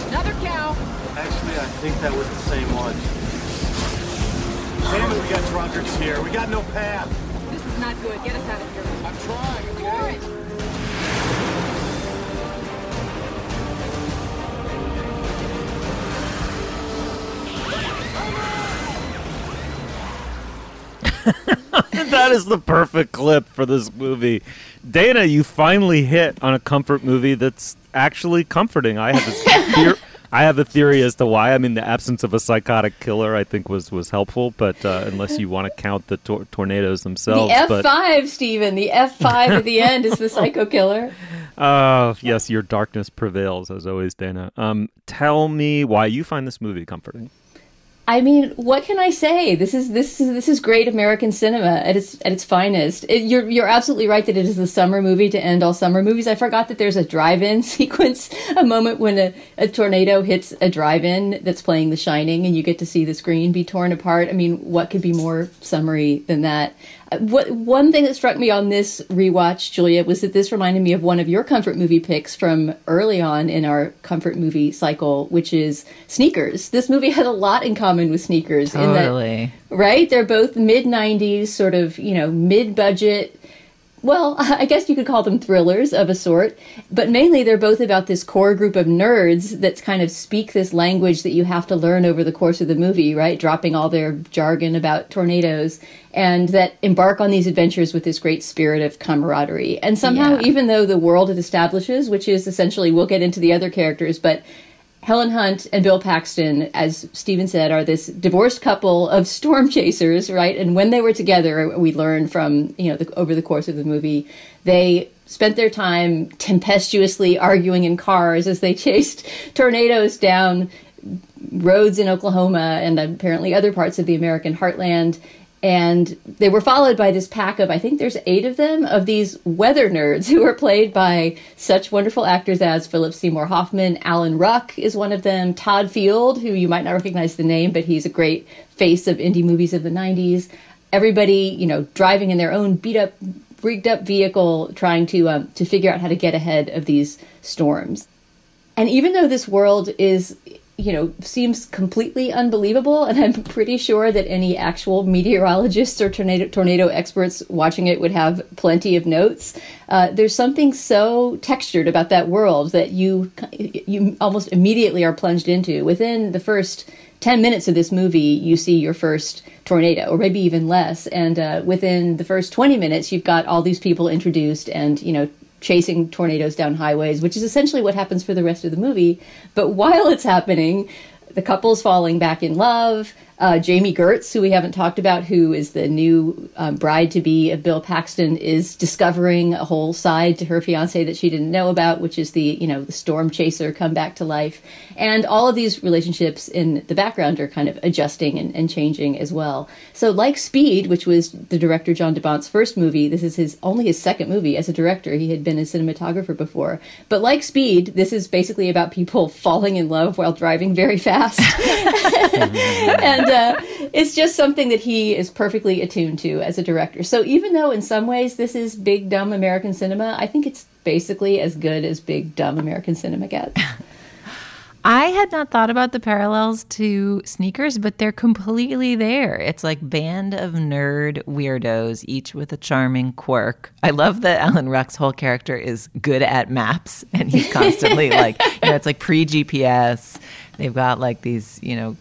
Another cow. Actually, I think that was the same one. Damn it, we got drunkards here. We got no path. This is not good. Get us out of here. that is the perfect clip for this movie. Dana, you finally hit on a comfort movie that's actually comforting. I have this theor- I have a theory as to why. I mean, the absence of a psychotic killer, I think, was was helpful, but uh, unless you want to count the tor- tornadoes themselves, the but F5, Stephen. The F5 at the end is the psycho killer. Oh, yes, your darkness prevails as always, Dana. Um, tell me why you find this movie comforting. I mean, what can I say? This is this is this is great American cinema at its at its finest. It, you're you're absolutely right that it is the summer movie to end all summer movies. I forgot that there's a drive-in sequence, a moment when a, a tornado hits a drive-in that's playing The Shining, and you get to see the screen be torn apart. I mean, what could be more summery than that? What one thing that struck me on this rewatch, Julia, was that this reminded me of one of your comfort movie picks from early on in our comfort movie cycle, which is Sneakers. This movie had a lot in common with Sneakers in that Totally. right? They're both mid 90s, sort of, you know, mid budget. Well, I guess you could call them thrillers of a sort, but mainly they're both about this core group of nerds that kind of speak this language that you have to learn over the course of the movie, right? Dropping all their jargon about tornadoes and that embark on these adventures with this great spirit of camaraderie. And somehow, Yeah. even though the world it establishes, which is essentially, we'll get into the other characters, but Helen Hunt and Bill Paxton, as Stephen said, are this divorced couple of storm chasers, right? And when they were together, we learned from you know the, over the course of the movie, they spent their time tempestuously arguing in cars as they chased tornadoes down roads in Oklahoma and apparently other parts of the American heartland. And they were followed by this pack of, I think there's eight of them, of these weather nerds who are played by such wonderful actors as Philip Seymour Hoffman. Alan Ruck is one of them. Todd Field, who you might not recognize the name, but he's a great face of indie movies of the 90s. Everybody, you know, driving in their own beat up, rigged up vehicle, trying to um, to figure out how to get ahead of these storms. And even though this world is, you know, seems completely unbelievable. And I'm pretty sure that any actual meteorologists or tornado, tornado experts watching it would have plenty of notes. Uh, there's something so textured about that world that you you almost immediately are plunged into. Within the first 10 minutes of this movie, you see your first tornado, or maybe even less. And uh, within the first 20 minutes, you've got all these people introduced and, you know, chasing tornadoes down highways, which is essentially what happens for the rest of the movie. But while it's happening, the couple's falling back in love. Uh, Jami Gertz, who we haven't talked about, who is the new um, bride to be of Bill Paxton, is discovering a whole side to her fiance that she didn't know about, which is the you know the storm chaser come back to life, and all of these relationships in the background are kind of adjusting and, and changing as well. So, like Speed, which was the director John de Bont's first movie, this is his only his second movie as a director. He had been a cinematographer before, but like Speed, this is basically about people falling in love while driving very fast, and uh, it's just something that he is perfectly attuned to as a director. So even though in some ways this is big dumb American cinema, I think it's basically as good as big dumb American cinema gets. I had not thought about the parallels to sneakers, but they're completely there. It's like band of nerd weirdos, each with a charming quirk. I love that Alan Ruck's whole character is good at maps, and he's constantly like, you know, it's like pre GPS. They've got like these, you know,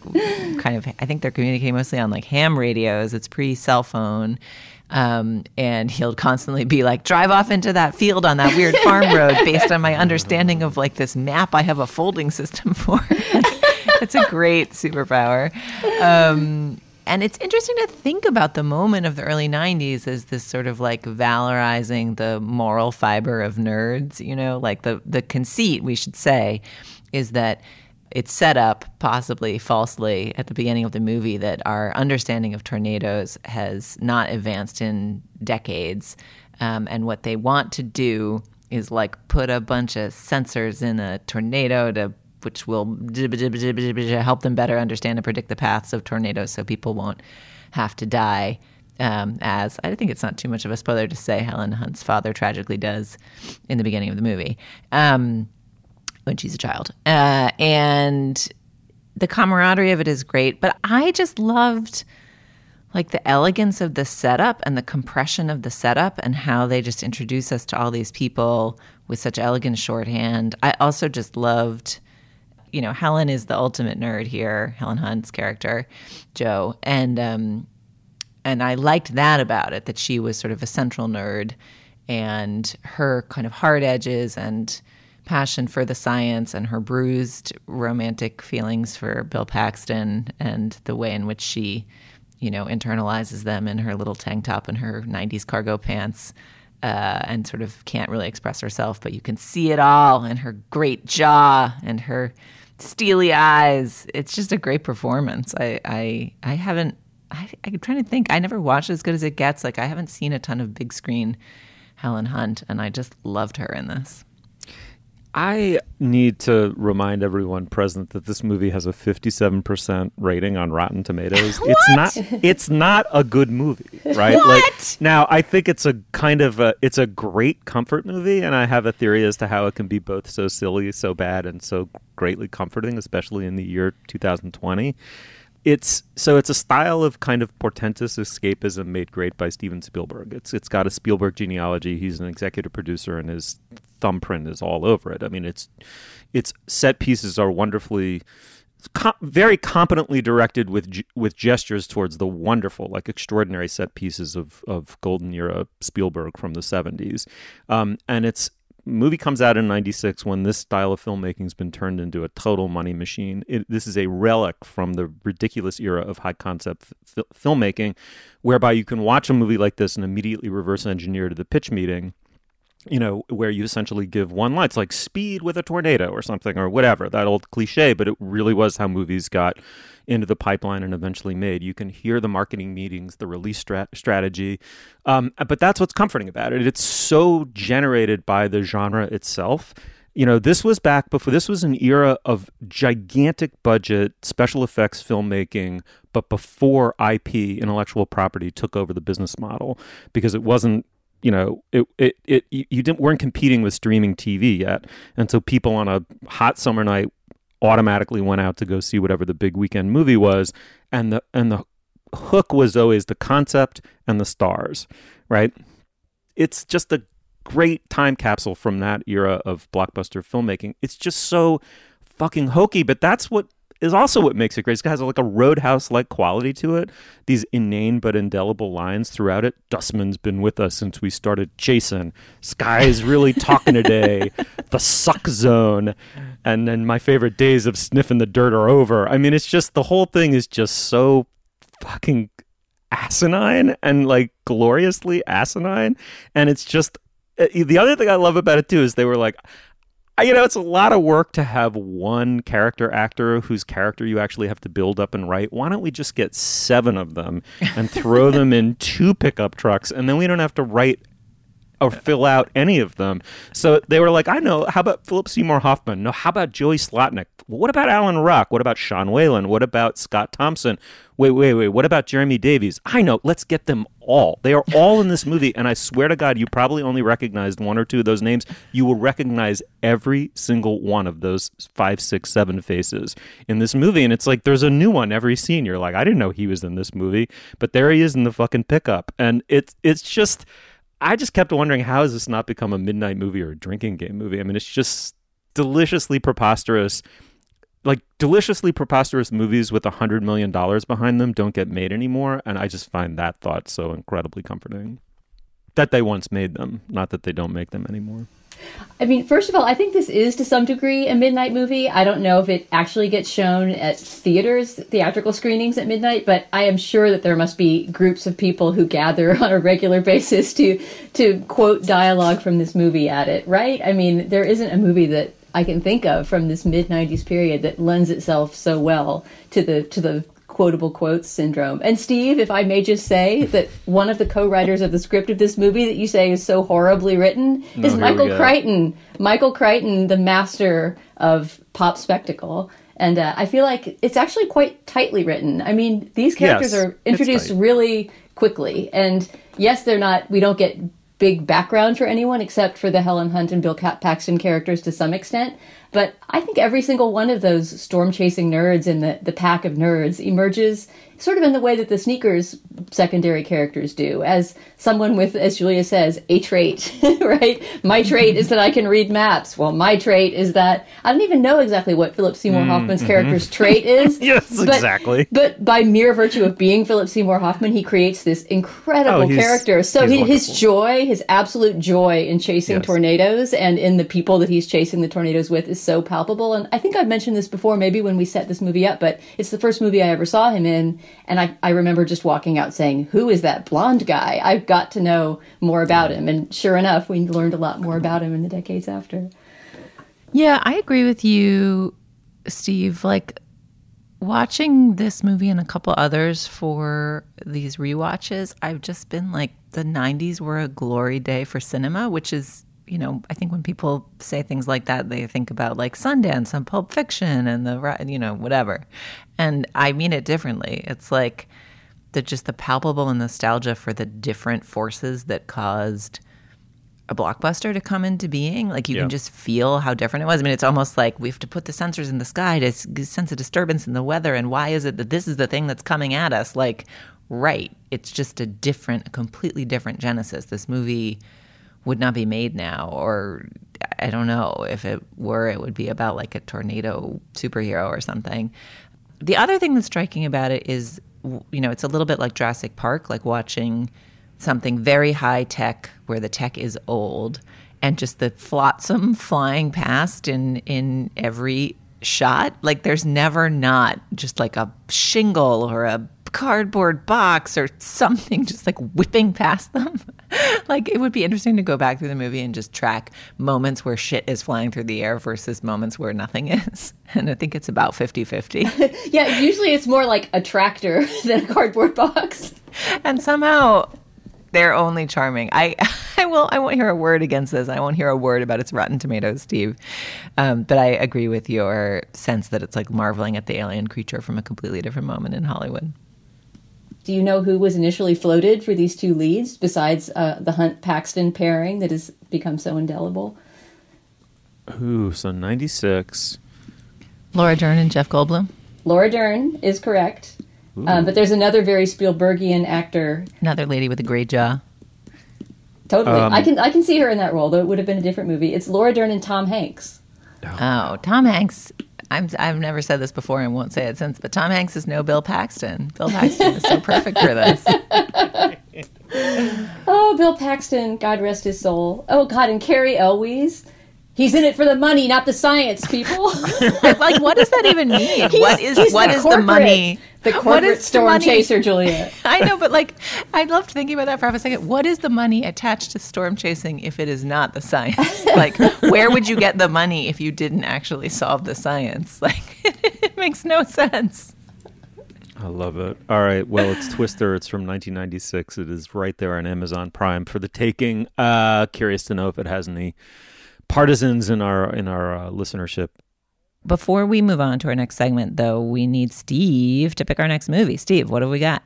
kind of. I think they're communicating mostly on like ham radios. It's pre cell phone. Um, and he'll constantly be like, drive off into that field on that weird farm road based on my understanding of like this map I have a folding system for. it's a great superpower. Um, and it's interesting to think about the moment of the early 90s as this sort of like valorizing the moral fiber of nerds, you know, like the, the conceit, we should say, is that it's set up possibly falsely at the beginning of the movie that our understanding of tornadoes has not advanced in decades um, and what they want to do is like put a bunch of sensors in a tornado to which will help them better understand and predict the paths of tornadoes so people won't have to die um, as I think it's not too much of a spoiler to say Helen Hunt's father tragically does in the beginning of the movie. Um, when she's a child. Uh, and the camaraderie of it is great, but I just loved like the elegance of the setup and the compression of the setup and how they just introduce us to all these people with such elegant shorthand. I also just loved you know, Helen is the ultimate nerd here, Helen Hunt's character, Joe. And um and I liked that about it that she was sort of a central nerd and her kind of hard edges and passion for the science and her bruised romantic feelings for Bill Paxton and the way in which she, you know, internalizes them in her little tank top and her 90s cargo pants. Uh, and sort of can't really express herself, but you can see it all in her great jaw and her steely eyes. It's just a great performance. I I, I haven't. I, I'm trying to think. I never watched As Good as It Gets. Like I haven't seen a ton of big screen Helen Hunt, and I just loved her in this. I need to remind everyone present that this movie has a 57% rating on Rotten Tomatoes. it's not it's not a good movie, right? What? Like now I think it's a kind of a it's a great comfort movie and I have a theory as to how it can be both so silly, so bad and so greatly comforting, especially in the year 2020 it's so it's a style of kind of portentous escapism made great by Steven Spielberg. It's it's got a Spielberg genealogy. He's an executive producer, and his thumbprint is all over it. I mean, it's its set pieces are wonderfully. Com- very competently directed with with gestures towards the wonderful, like extraordinary set pieces of of golden era Spielberg from the seventies, um, and it's movie comes out in 96 when this style of filmmaking has been turned into a total money machine. It, this is a relic from the ridiculous era of high concept f- filmmaking whereby you can watch a movie like this and immediately reverse engineer to the pitch meeting you know, where you essentially give one line. It's like speed with a tornado or something or whatever, that old cliche, but it really was how movies got into the pipeline and eventually made. You can hear the marketing meetings, the release strat- strategy. Um, but that's what's comforting about it. It's so generated by the genre itself. You know, this was back before, this was an era of gigantic budget special effects filmmaking, but before IP, intellectual property, took over the business model because it wasn't you know it, it it you didn't weren't competing with streaming TV yet, and so people on a hot summer night automatically went out to go see whatever the big weekend movie was, and the and the hook was always the concept and the stars, right? It's just a great time capsule from that era of blockbuster filmmaking. It's just so fucking hokey, but that's what is also what makes it great. It has got like a roadhouse like quality to it. These inane but indelible lines throughout it. Dustman's been with us since we started chasing. Sky's really talking today. The suck zone. And then my favorite days of sniffing the dirt are over. I mean, it's just the whole thing is just so fucking asinine and like gloriously asinine. And it's just uh, the other thing I love about it too is they were like, you know, it's a lot of work to have one character actor whose character you actually have to build up and write. Why don't we just get seven of them and throw them in two pickup trucks, and then we don't have to write or fill out any of them. So they were like, I know. How about Philip Seymour Hoffman? No. How about Joey Slotnick? What about Alan Ruck? What about Sean Whalen? What about Scott Thompson? Wait, wait, wait. What about Jeremy Davies? I know. Let's get them all. They are all in this movie, and I swear to God, you probably only recognized one or two of those names. You will recognize every single one of those five, six, seven faces in this movie, and it's like there's a new one every scene. You're like, I didn't know he was in this movie, but there he is in the fucking pickup, and it's it's just. I just kept wondering how has this not become a midnight movie or a drinking game movie? I mean, it's just deliciously preposterous. Like deliciously preposterous movies with a hundred million dollars behind them don't get made anymore, and I just find that thought so incredibly comforting. That they once made them, not that they don't make them anymore. I mean, first of all, I think this is to some degree a midnight movie. I don't know if it actually gets shown at theaters, theatrical screenings at midnight, but I am sure that there must be groups of people who gather on a regular basis to to quote dialogue from this movie at it, right? I mean, there isn't a movie that I can think of from this mid 90s period that lends itself so well to the to the quotable quotes syndrome. And Steve, if I may just say that one of the co-writers of the script of this movie that you say is so horribly written Oh, is Michael. Crichton. Michael Crichton, the master of pop spectacle. And uh, I feel like it's actually quite tightly written. I mean, these characters Yes, are introduced really quickly. And yes, they're not, we don't get big background for anyone except for the Helen Hunt and Bill Paxton characters to some extent. But I think every single one of those storm chasing nerds in the, the pack of nerds emerges sort of in the way that the sneakers secondary characters do, as someone with, as Julia says, a trait, right? My trait is that I can read maps. Well, my trait is that I don't even know exactly what Philip Seymour Mm, Hoffman's mhm. character's trait is. Yes, but- exactly. But by mere virtue of being Philip Seymour Hoffman, he creates this incredible Oh, character. So he, his joy, his absolute joy in chasing Yes. tornadoes and in the people that he's chasing the tornadoes with is so palpable. And I think I've mentioned this before, maybe when we set this movie up, but it's the first movie I ever saw him in. And I, I remember just walking out saying, Who is that blonde guy? I've got to know more about him. And sure enough, we learned a lot more about him in the decades after. Yeah, I agree with you, Steve. Like watching this movie and a couple others for these rewatches, I've just been like, the 90s were a glory day for cinema, which is, you know, I think when people say things like that, they think about like Sundance and Pulp Fiction and the, you know, whatever. And I mean it differently. It's like the just the palpable nostalgia for the different forces that caused a blockbuster to come into being. Like you Yeah. can just feel how different it was. I mean, it's almost like we have to put the sensors in the sky to sense a disturbance in the weather. And why is it that this is the thing that's coming at us? Like, right. It's just a different, a completely different genesis. This movie would not be made now, or I don't know if it were, it would be about like a tornado superhero or something. The other thing that's striking about it is, you know, it's a little bit like Jurassic Park, like watching something very high tech where the tech is old and just the flotsam flying past in in every shot. Like there's never not just like a shingle or a cardboard box or something just like whipping past them. like it would be interesting to go back through the movie and just track moments where shit is flying through the air versus moments where nothing is. And I think it's about 50-50. Yeah, usually it's more like a tractor than a cardboard box. and somehow they're only charming. I I will I won't hear a word against this. I won't hear a word about its Rotten Tomatoes, Steve. Um, but I agree with your sense that it's like marveling at the alien creature from a completely different moment in Hollywood. Do you know who was initially floated for these two leads besides uh, the Hunt Paxton pairing that has become so indelible? Ooh, so 96. Laura Dern and Jeff Goldblum. Laura Dern is correct. Uh, but there's another very Spielbergian actor. Another lady with a great jaw. Totally, Um, I can I can see her in that role, though it would have been a different movie. It's Laura Dern and Tom Hanks. Oh, Tom Hanks. I'm, I've never said this before and won't say it since, but Tom Hanks is no Bill Paxton. Bill Paxton is so perfect for this. Oh, Bill Paxton, God rest his soul. Oh God, and Cary Elwes. He's in it for the money, not the science, people. like, what does that even mean? He's- what is what the is the money? the What corporate is the storm money? chaser, Julia. I know, but like, I loved thinking about that for half a second. What is the money attached to storm chasing if it is not the science? Like, where would you get the money if you didn't actually solve the science? Like, it makes no sense. I love it. All right. Well, it's Twister. It's from 1996. It is right there on Amazon Prime for the taking. Uh, curious to know if it has any partisans in our in our uh, listenership. Before we move on to our next segment, though, we need Steve to pick our next movie. Steve, what have we got?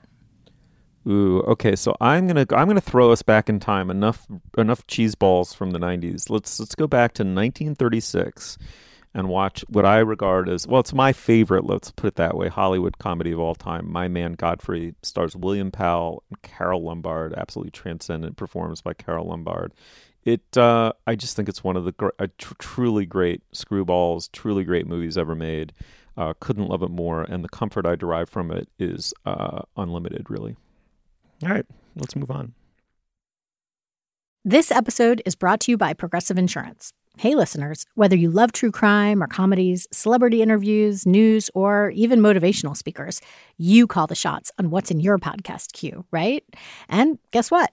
Ooh. Okay. So I'm gonna I'm gonna throw us back in time. Enough enough cheese balls from the 90s. Let's let's go back to 1936 and watch what I regard as well. It's my favorite. Let's put it that way. Hollywood comedy of all time. My Man Godfrey stars William Powell and Carole Lombard. Absolutely transcendent performance by Carole Lombard. It. Uh, I just think it's one of the gr- uh, tr- truly great screwballs, truly great movies ever made. Uh, couldn't love it more, and the comfort I derive from it is uh, unlimited. Really. All right, let's move on. This episode is brought to you by Progressive Insurance. Hey, listeners, whether you love true crime or comedies, celebrity interviews, news, or even motivational speakers, you call the shots on what's in your podcast queue, right? And guess what?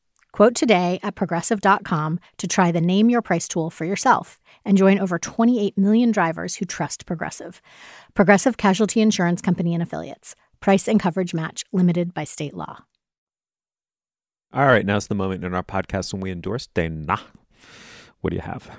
Quote today at progressive.com to try the Name Your Price tool for yourself and join over 28 million drivers who trust Progressive. Progressive Casualty Insurance Company and Affiliates. Price and coverage match limited by state law. All right, now's the moment in our podcast when we endorse Dana. What do you have?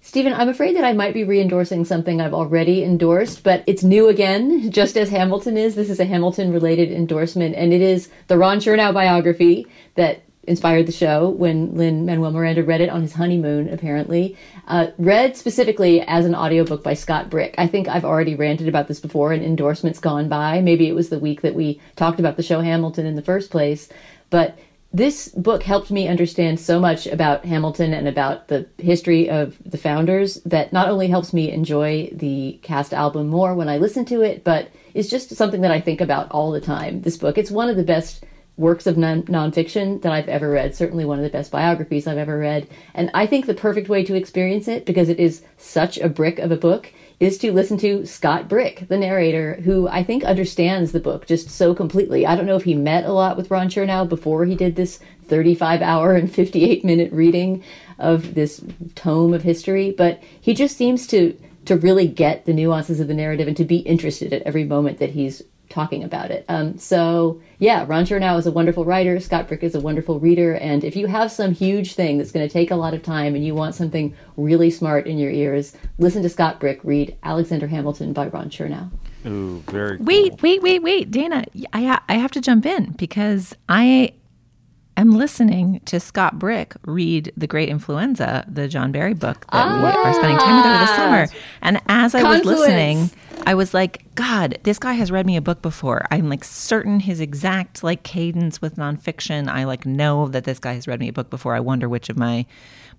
Stephen, I'm afraid that I might be re-endorsing something I've already endorsed, but it's new again, just as Hamilton is. This is a Hamilton-related endorsement, and it is the Ron Chernow biography that inspired the show when Lin-Manuel Miranda read it on his honeymoon, apparently. Uh, read specifically as an audiobook by Scott Brick. I think I've already ranted about this before and endorsements gone by. Maybe it was the week that we talked about the show Hamilton in the first place, but this book helped me understand so much about Hamilton and about the history of the founders that not only helps me enjoy the cast album more when I listen to it, but is just something that I think about all the time. This book, it's one of the best works of non- nonfiction that I've ever read, certainly one of the best biographies I've ever read. And I think the perfect way to experience it, because it is such a brick of a book, is to listen to Scott Brick, the narrator, who I think understands the book just so completely. I don't know if he met a lot with Ron Chernow before he did this 35 hour and 58 minute reading of this tome of history, but he just seems to to really get the nuances of the narrative and to be interested at every moment that he's talking about it. Um, so yeah, Ron Chernow is a wonderful writer. Scott Brick is a wonderful reader. And if you have some huge thing that's going to take a lot of time and you want something really smart in your ears, listen to Scott Brick read Alexander Hamilton by Ron Chernow. Ooh, very. Wait, wait, wait, wait, Dana. I ha- I have to jump in because I am listening to Scott Brick read The Great Influenza, the John Barry book that we are spending time with over the summer. And as I was listening, I was like, God, this guy has read me a book before. I'm like certain his exact like cadence with nonfiction. I like know that this guy has read me a book before. I wonder which of my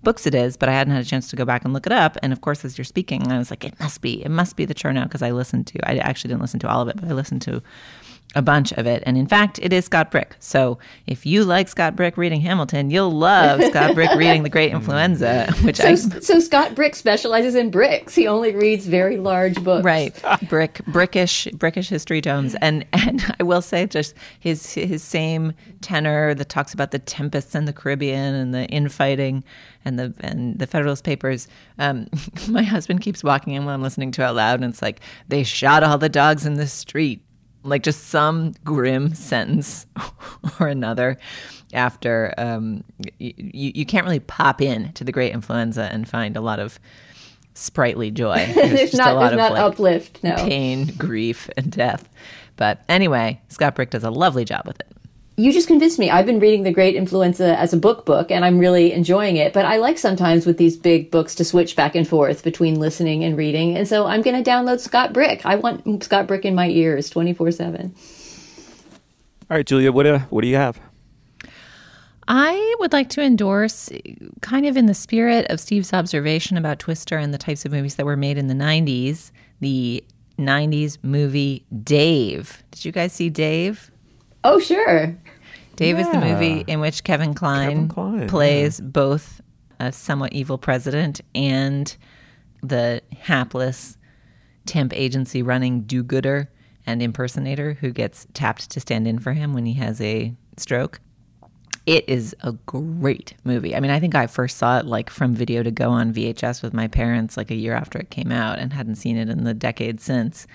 books it is, but I hadn't had a chance to go back and look it up. And of course, as you're speaking, I was like, it must be, it must be the Chernow because I listened to. I actually didn't listen to all of it, but I listened to a bunch of it. And in fact, it is Scott Brick. So if you like Scott Brick reading Hamilton, you'll love Scott Brick reading The Great Influenza, which so, I. so Scott Brick specializes in bricks. He only reads very large books. Right, brick, brickish, brickish history tomes, and and I will say just his his same tenor that talks about the tempests in the Caribbean and the infighting and the and the Federalist Papers. Um, my husband keeps walking in while I'm listening to it out loud, and it's like they shot all the dogs in the street like just some grim sentence or another after um, you, you can't really pop in to the great influenza and find a lot of sprightly joy. There's, there's just not, a lot of not like, uplift no. pain grief and death. But anyway scott brick does a lovely job with it you just convinced me. I've been reading The Great Influenza as a book book, and I'm really enjoying it. But I like sometimes with these big books to switch back and forth between listening and reading. And so I'm going to download Scott Brick. I want Scott Brick in my ears 24 7. All right, Julia, what do, what do you have? I would like to endorse, kind of in the spirit of Steve's observation about Twister and the types of movies that were made in the 90s, the 90s movie Dave. Did you guys see Dave? Oh, sure. Dave Yeah. is the movie in which Kevin Klein, Kevin Kline, plays both a somewhat evil president and the hapless temp agency running do gooder and impersonator who gets tapped to stand in for him when he has a stroke. It is a great movie. I mean, I think I first saw it like from video to go on VHS with my parents like a year after it came out and hadn't seen it in the decade since.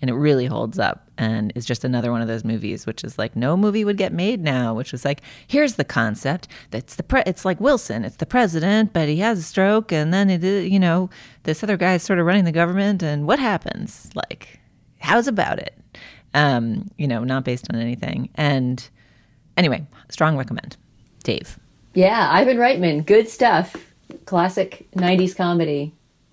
And it really holds up and is just another one of those movies which is like no movie would get made now, which was like here's the concept. That's the pre- it's like Wilson, it's the president, but he has a stroke and then it you know, this other guy's sort of running the government and what happens? Like how's about it? Um, you know, not based on anything. And Anyway, strong recommend. Dave. Yeah, Ivan Reitman. Good stuff. Classic 90s comedy.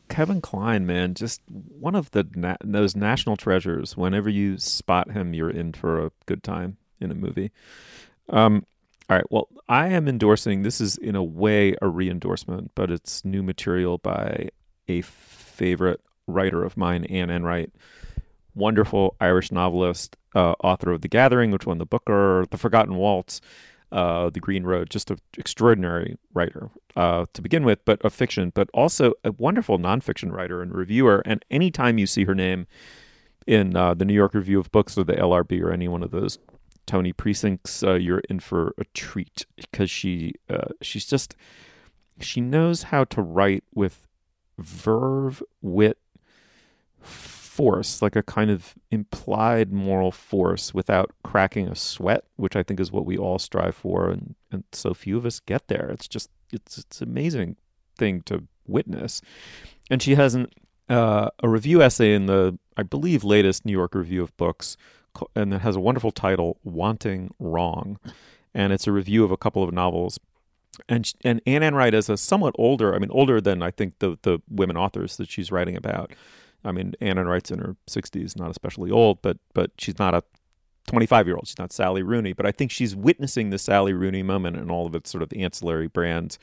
Kevin Kline, man, just one of the na- those national treasures. Whenever you spot him, you're in for a good time in a movie. Um, all right. Well, I am endorsing. This is in a way a re-endorsement, but it's new material by a favorite writer of mine, Anne Enright, wonderful Irish novelist, uh, author of The Gathering, which won the Booker, The Forgotten Waltz, uh, The Green Road. Just an extraordinary writer uh, to begin with, but of fiction, but also a wonderful nonfiction writer and reviewer. And anytime you see her name in uh, the New York Review of Books or the LRB or any one of those Tony precincts, uh, you're in for a treat because she uh, she's just she knows how to write with verve, wit, force, like a kind of implied moral force without cracking a sweat, which I think is what we all strive for, and, and so few of us get there. It's just it's it's amazing thing to witness. And she has an uh, a review essay in the I believe latest New York Review of Books, and it has a wonderful title, "Wanting Wrong," and it's a review of a couple of novels. And and Anne Enright is a somewhat older, I mean older than I think the the women authors that she's writing about. I mean, Anne Enright's in her 60s, not especially old, but but she's not a 25 year old. She's not Sally Rooney, but I think she's witnessing the Sally Rooney moment and all of its sort of ancillary brands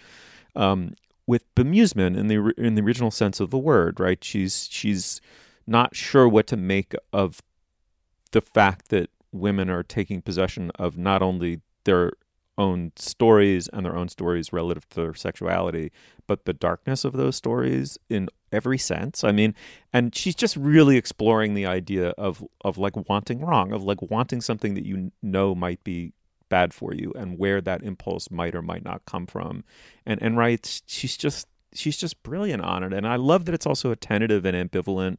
um, with bemusement in the in the original sense of the word. Right? She's she's not sure what to make of the fact that women are taking possession of not only their own stories and their own stories relative to their sexuality, but the darkness of those stories in every sense. I mean, and she's just really exploring the idea of of like wanting wrong, of like wanting something that you know might be bad for you and where that impulse might or might not come from. And and right, she's just she's just brilliant on it. And I love that it's also a tentative and ambivalent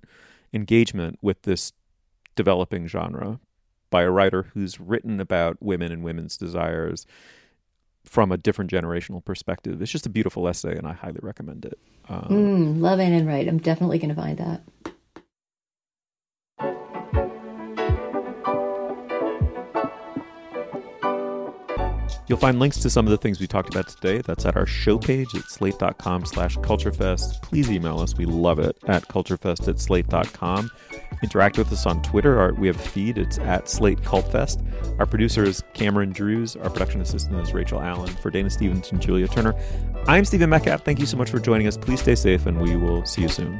engagement with this developing genre by a writer who's written about women and women's desires from a different generational perspective. It's just a beautiful essay, and I highly recommend it. Um, Mm, love Anne Enright. I'm definitely going to find that. You'll find links to some of the things we talked about today. That's at our show page at slate.com slash culturefest. Please email us. We love it at culturefest at slate.com. Interact with us on Twitter. Our, we have a feed. It's at Slate Cultfest. Our producer is Cameron Drews. Our production assistant is Rachel Allen. For Dana Stevens and Julia Turner, I'm Stephen Metcalf. Thank you so much for joining us. Please stay safe, and we will see you soon.